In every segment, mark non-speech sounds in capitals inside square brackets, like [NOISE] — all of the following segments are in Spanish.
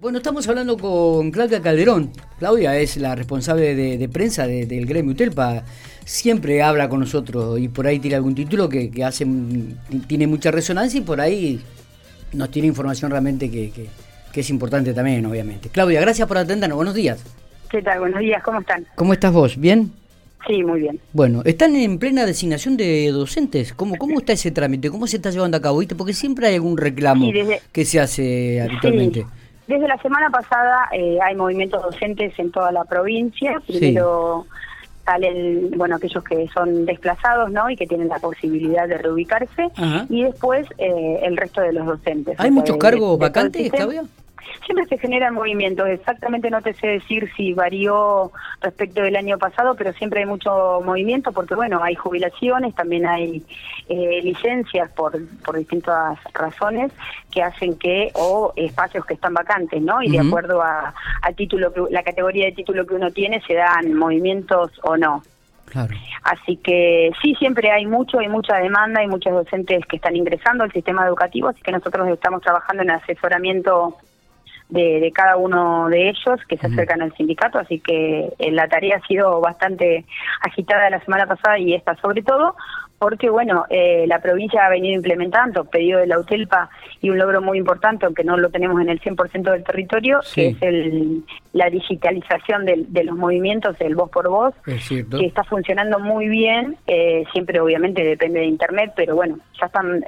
Bueno, estamos hablando con Claudia Calderón. Claudia es la responsable de, prensa del gremio Utelpa. Siempre habla con nosotros y por ahí tiene algún título que, hace, tiene mucha resonancia y por ahí nos tiene información realmente que, es importante también, obviamente. Claudia, gracias por atendernos. Buenos días. ¿Qué tal? Buenos días, ¿cómo están? ¿Cómo estás vos? ¿Bien? Sí, muy bien. Bueno, ¿están en plena designación de docentes? ¿Cómo, cómo está ese trámite? ¿Cómo se está llevando a cabo? ¿Viste? Porque siempre hay algún reclamo que se hace habitualmente. Desde la semana pasada eh, hay movimientos docentes en toda la provincia. Primero salen, bueno, aquellos que son desplazados, ¿no? Y que tienen la posibilidad de reubicarse. Y después eh, el resto de los docentes. ¿Hay muchos cargos vacantes, Claudia? Siempre se generan movimientos, exactamente no te sé decir si varió respecto del año pasado, pero siempre hay mucho movimiento porque, bueno, hay jubilaciones, también hay eh, licencias por, por distintas razones que hacen que, o espacios que están vacantes, ¿no? Y de acuerdo a, título, que, la categoría de título que uno tiene, se dan movimientos o no. Claro. Así que sí, siempre hay mucho, hay mucha demanda, hay muchos docentes que están ingresando al sistema educativo, así que nosotros estamos trabajando en asesoramiento de, cada uno de ellos que se acercan al sindicato, así que eh, la tarea ha sido bastante agitada la semana pasada y esta sobre todo, porque bueno, eh, la provincia ha venido implementando pedido de la UTELPA y un logro muy importante, aunque no lo tenemos en el 100% del territorio, que es el, la digitalización de, los movimientos, el voz por voz, que está funcionando muy bien, eh, siempre obviamente depende de Internet, pero bueno, ya están,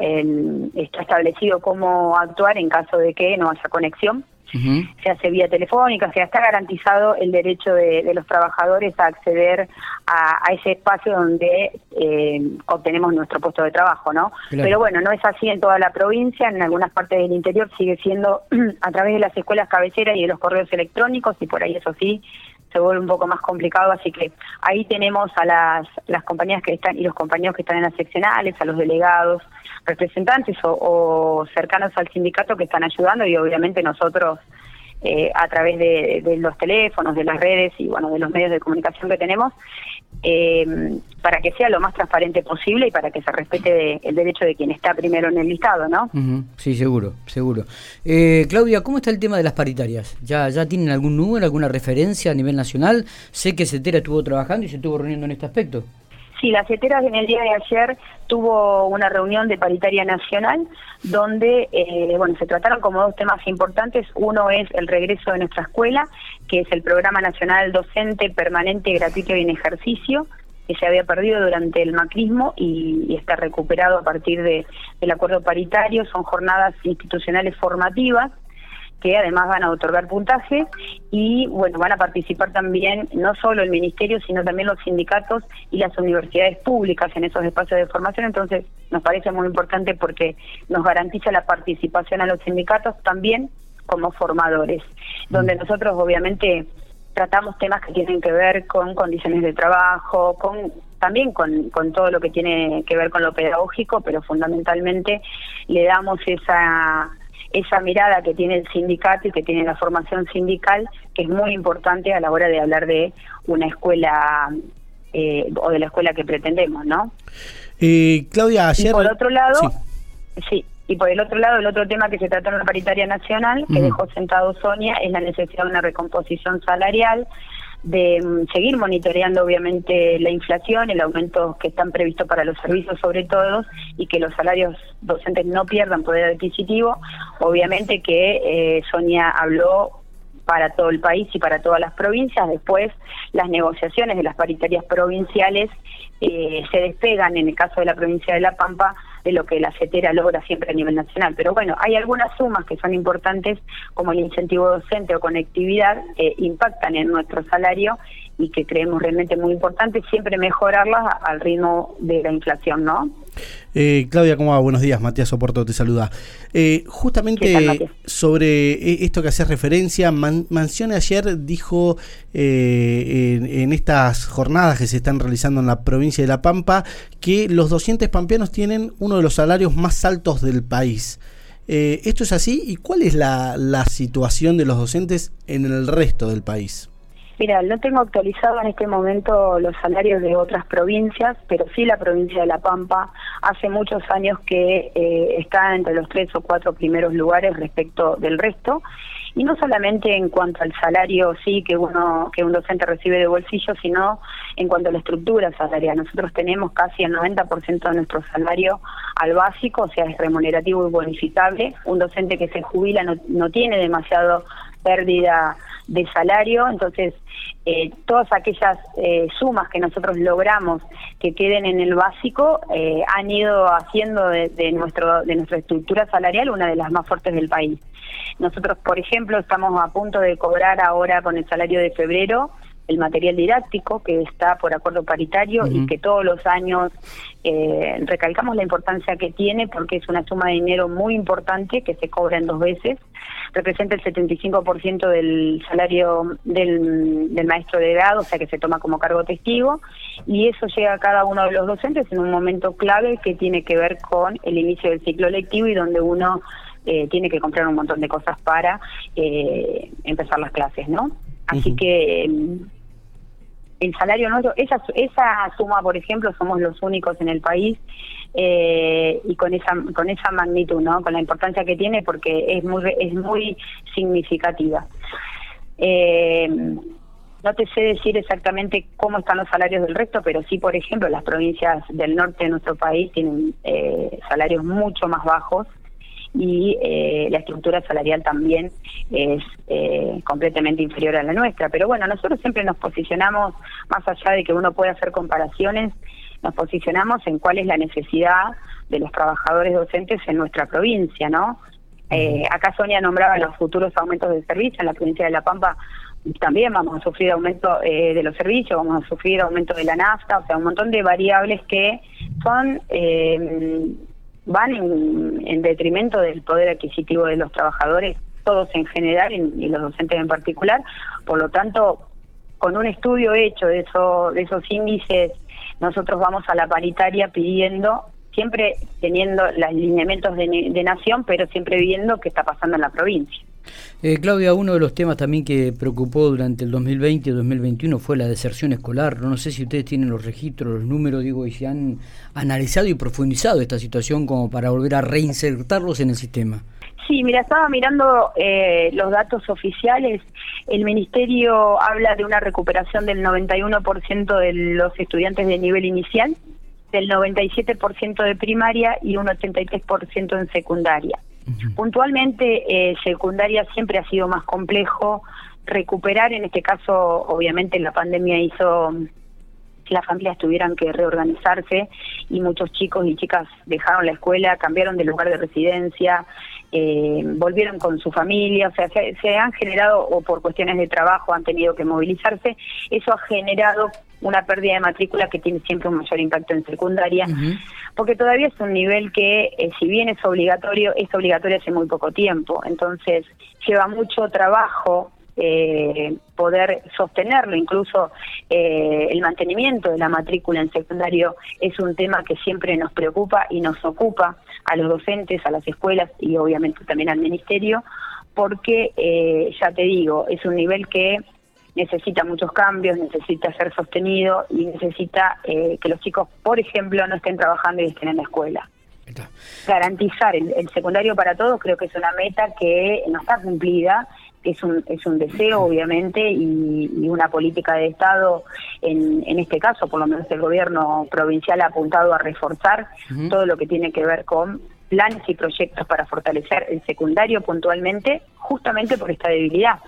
está establecido cómo actuar en caso de que no haya conexión se hace vía telefónica, o sea, está garantizado el derecho de, los trabajadores a acceder a, ese espacio donde eh, obtenemos nuestro puesto de trabajo, ¿no? Pero bueno, no es así en toda la provincia, en algunas partes del interior sigue siendo [CLEARS THROAT] a través de las escuelas cabeceras y de los correos electrónicos, y por ahí eso sí, se vuelve un poco más complicado, así que ahí tenemos a las, las compañías que están y los compañeros que están en las seccionales, a los delegados, representantes o, cercanos al sindicato que están ayudando y obviamente nosotros eh, a través de, los teléfonos, de las redes y bueno de los medios de comunicación que tenemos eh, para que sea lo más transparente posible y para que se respete el derecho de quien está primero en el listado, ¿no? Sí, seguro, seguro. Eh, Claudia, ¿cómo está el tema de las paritarias? ¿Ya, ¿Ya tienen algún número, alguna referencia a nivel nacional? Sé que CETERA estuvo trabajando y se estuvo reuniendo en este aspecto. Sí, la CETERA en el día de ayer tuvo una reunión de paritaria nacional donde eh, bueno se trataron como dos temas importantes. Uno es el regreso de nuestra escuela, que es el Programa Nacional Docente Permanente, Gratuito y en Ejercicio, que se había perdido durante el macrismo y, está recuperado a partir de, del acuerdo paritario. Son jornadas institucionales formativas que además van a otorgar puntaje y bueno, van a participar también no solo el ministerio, sino también los sindicatos y las universidades públicas en esos espacios de formación, entonces nos parece muy importante porque nos garantiza la participación a los sindicatos también como formadores, donde nosotros obviamente tratamos temas que tienen que ver con condiciones de trabajo, con también con, con todo lo que tiene que ver con lo pedagógico, pero fundamentalmente le damos esa esa mirada que tiene el sindicato y que tiene la formación sindical, que es muy importante a la hora de hablar de una escuela eh, o de la escuela que pretendemos, ¿no? Eh, Claudia, ayer... Y por otro lado, sí. y por el otro lado, el otro tema que se trató en la paritaria nacional, que dejó sentado Sonia, es la necesidad de una recomposición salarial de mm, seguir monitoreando obviamente la inflación, el aumento que están previstos para los servicios sobre todo y que los salarios docentes no pierdan poder adquisitivo. Obviamente que eh, Sonia habló para todo el país y para todas las provincias. Después, las negociaciones de las paritarias provinciales eh, se despegan, en el caso de la provincia de La Pampa, de lo que la CETERA logra siempre a nivel nacional. Pero bueno, hay algunas sumas que son importantes, como el incentivo docente o conectividad, que impactan en nuestro salario y que creemos realmente muy importante siempre mejorarlas al ritmo de la inflación, ¿no? Eh, Claudia, ¿cómo va? Buenos días, Matías Oporto te saluda. Eh, justamente sobre eh, esto que hace referencia, Man Mancione ayer dijo en, en, estas jornadas que se están realizando en la provincia de La Pampa que los docentes pampeanos tienen uno de los salarios más altos del país. ¿Esto es así? ¿Y cuál es la, la situación de los docentes en el resto del país? Mira, no tengo actualizado en este momento los salarios de otras provincias, pero sí la provincia de La Pampa hace muchos años que eh, está entre los tres o cuatro primeros lugares respecto del resto y no solamente en cuanto al salario sí que uno que un docente recibe de bolsillo, sino en cuanto a la estructura salarial. Nosotros tenemos casi el 90% de nuestro salario al básico, o sea, es remunerativo y bonificable. Un docente que se jubila no, no tiene demasiado pérdida de salario, entonces eh, todas aquellas eh, sumas que nosotros logramos que queden en el básico eh, han ido haciendo de, nuestro de nuestra estructura salarial una de las más fuertes del país. Nosotros, por ejemplo, estamos a punto de cobrar ahora con el salario de febrero el material didáctico que está por acuerdo paritario y que todos los años eh, recalcamos la importancia que tiene porque es una suma de dinero muy importante que se cobra en dos veces, representa el 75% del salario del, del maestro de grado, o sea que se toma como cargo testigo, y eso llega a cada uno de los docentes en un momento clave que tiene que ver con el inicio del ciclo lectivo y donde uno eh, tiene que comprar un montón de cosas para eh, empezar las clases, ¿no? Así que el salario nuestro, esa, suma, por ejemplo, somos los únicos en el país eh, y con esa con esa magnitud, ¿no? Con la importancia que tiene porque es muy es muy significativa. Eh, no te sé decir exactamente cómo están los salarios del resto, pero sí, por ejemplo, las provincias del norte de nuestro país tienen eh, salarios mucho más bajos y eh, la estructura salarial también es eh, completamente inferior a la nuestra. Pero bueno, nosotros siempre nos posicionamos, más allá de que uno pueda hacer comparaciones, nos posicionamos en cuál es la necesidad de los trabajadores docentes en nuestra provincia, ¿no? Eh, acá Sonia nombraba los futuros aumentos de servicio en la provincia de La Pampa. También vamos a sufrir aumento de los servicios, vamos a sufrir aumento de la nafta, o sea, un montón de variables que son van en, detrimento del poder adquisitivo de los trabajadores, todos en general y, los docentes en particular. Por lo tanto, con un estudio hecho de, eso, de esos índices, nosotros vamos a la paritaria pidiendo, siempre teniendo los lineamientos de nación, pero siempre viendo qué está pasando en la provincia. Eh, Claudia, uno de los temas también que preocupó durante el 2020 y 2021 fue la deserción escolar. No sé si ustedes tienen los registros, los números, digo, y si han analizado y profundizado esta situación como para volver a reinsertarlos en el sistema. Sí, mira, estaba mirando eh, los datos oficiales. El Ministerio habla de una recuperación del 91% de los estudiantes de nivel inicial, del 97% de primaria y un 83% en secundaria. Puntualmente, eh, secundaria siempre ha sido más complejo. Recuperar, en este caso, obviamente la pandemia hizo las familias tuvieran que reorganizarse y muchos chicos y chicas dejaron la escuela, cambiaron de lugar de residencia, eh, volvieron con su familia, o sea, se, han generado, o por cuestiones de trabajo han tenido que movilizarse, eso ha generado una pérdida de matrícula que tiene siempre un mayor impacto en secundaria, porque todavía es un nivel que, eh, si bien es obligatorio, es obligatorio hace muy poco tiempo, entonces lleva mucho trabajo eh, poder sostenerlo, incluso eh, el mantenimiento de la matrícula en secundario es un tema que siempre nos preocupa y nos ocupa a los docentes, a las escuelas y obviamente también al ministerio, porque eh, ya te digo, es un nivel que necesita muchos cambios, necesita ser sostenido y necesita eh, que los chicos, por ejemplo, no estén trabajando y estén en la escuela. Garantizar el, el secundario para todos creo que es una meta que no está cumplida es un, es un deseo, obviamente, y, una política de Estado, en, en este caso, por lo menos el gobierno provincial ha apuntado a reforzar todo lo que tiene que ver con planes y proyectos para fortalecer el secundario puntualmente, justamente por esta debilidad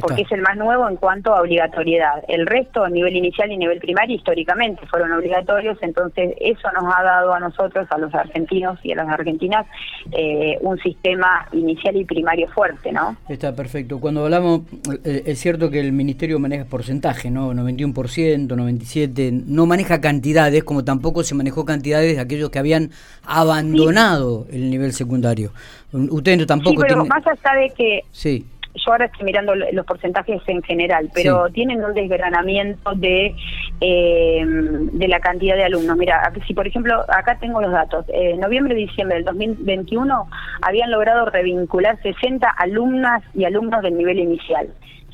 porque es el más nuevo en cuanto a obligatoriedad. El resto, a nivel inicial y nivel primario, históricamente fueron obligatorios, entonces eso nos ha dado a nosotros, a los argentinos y a las argentinas, eh, un sistema inicial y primario fuerte, ¿no? Está perfecto. Cuando hablamos, eh, es cierto que el ministerio maneja porcentaje, ¿no? 91%, 97%, no maneja cantidades, como tampoco se manejó cantidades de aquellos que habían abandonado el nivel secundario. Ustedes tampoco... Sí, pero más allá de que... Sí yo ahora estoy mirando los porcentajes en general, pero tienen un desgranamiento de, eh, de la cantidad de alumnos. Mira, si por ejemplo, acá tengo los datos, eh, noviembre y diciembre del 2021 habían logrado revincular 60 alumnas y alumnos del nivel inicial.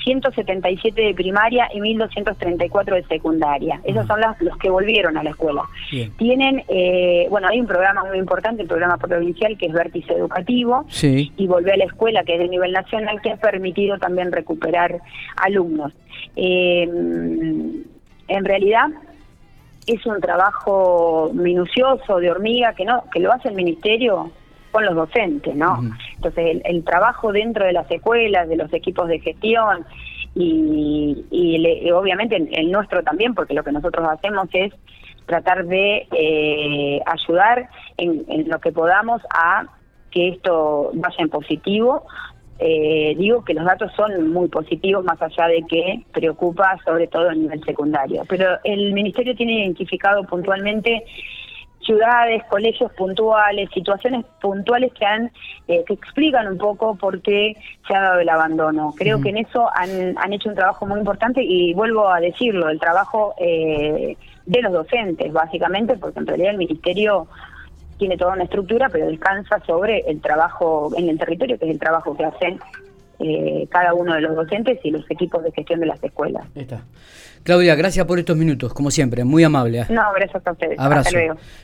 177 de primaria y 1234 de secundaria. Esos son los, que volvieron a la escuela. Tienen, eh, bueno, hay un programa muy importante, el programa provincial que es Vértice Educativo, y Volver a la Escuela, que es de nivel nacional, que permitido también recuperar alumnos. Eh, en realidad es un trabajo minucioso de hormiga que no que lo hace el ministerio con los docentes, ¿no? Entonces el, trabajo dentro de las escuelas, de los equipos de gestión y, y, obviamente el, nuestro también, porque lo que nosotros hacemos es tratar de eh, ayudar en, en lo que podamos a que esto vaya en positivo, eh, digo que los datos son muy positivos, más allá de que preocupa sobre todo a nivel secundario. Pero el Ministerio tiene identificado puntualmente ciudades, colegios puntuales, situaciones puntuales que han eh, que explican un poco por qué se ha dado el abandono. Creo que en eso han, han hecho un trabajo muy importante y vuelvo a decirlo, el trabajo eh, de los docentes, básicamente, porque en realidad el Ministerio tiene toda una estructura, pero descansa sobre el trabajo en el territorio, que es el trabajo que hacen eh, cada uno de los docentes y los equipos de gestión de las escuelas. Está. Claudia, gracias por estos minutos, como siempre, muy amable. ¿eh? No, gracias a ustedes. Abrazo. Hasta luego.